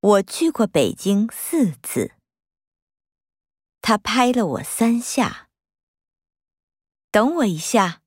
我去过北京四次。他拍了我三下。等我一下